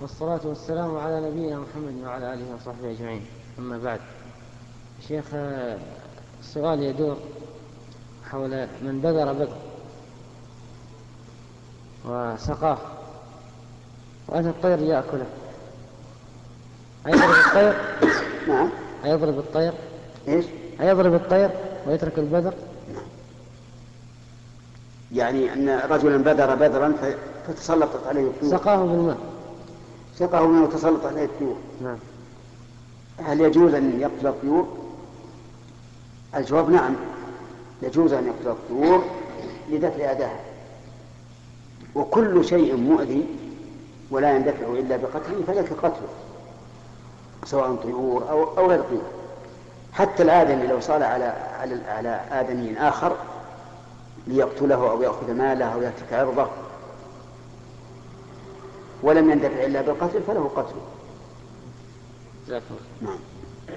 والصلاة والسلام على نبينا محمد وعلى آله وصحبه أجمعين. أما بعد شيخ السؤال يدور حول من بذر بذر وسقاه. وأتى الطير ليأكله أيضرب الطير؟ نعم. أيضرب الطير؟ إيش؟ أيضرب الطير ويترك البذر؟ يعني أن رجلا بذر بذرا فتسلطت عليه الطيور. سقاه بالماء. سقه منه وتسلط عليه الطيور. نعم. هل يجوز أن يقتل الطيور؟ الجواب نعم. يجوز أن يقتل الطيور لدفع أذاها وكل شيء مؤذي ولا يندفع إلا بقتله فلك قتله سواء طيور أو أو غير طيور. حتى الآدمي لو صار على على على آدمي آخر ليقتله أو يأخذ ماله أو يهتك عرضه ولم يندفع إلا بالقتل فله قتله الله. نعم.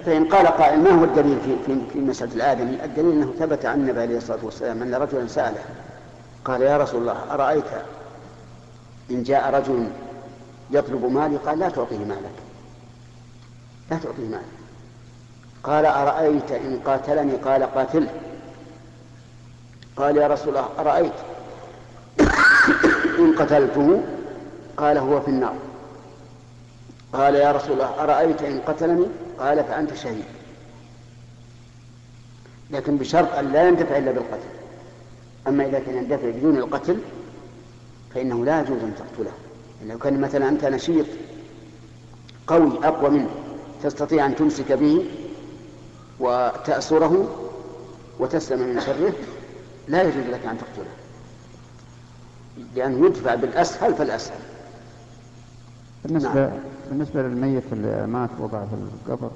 فإن قال قائل ما هو الدليل في في في مسألة الآدمي؟ الدليل أنه ثبت عن النبي عليه الصلاة والسلام أن رجلا سأله قال يا رسول الله أرأيت إن جاء رجل يطلب مالي؟ قال لا تعطيه مالك لا تعطيه مالك. قال أرأيت إن قاتلني؟ قال قاتله. قال يا رسول الله أرأيت إن قتلته قال هو في النار. قال يا رسول الله أرأيت إن قتلني؟ قال فأنت شهيد. لكن بشرط أن لا يندفع إلا بالقتل. أما إذا كان يندفع بدون القتل فإنه لا يجوز أن تقتله. لو كان مثلا أنت نشيط قوي أقوى منه تستطيع أن تمسك به وتأسره وتسلم من شره لا يجوز لك أن تقتله. لأنه يدفع بالأسهل فالأسهل. بالنسبة نعم. بالنسبة للميت اللي مات وضع في القبر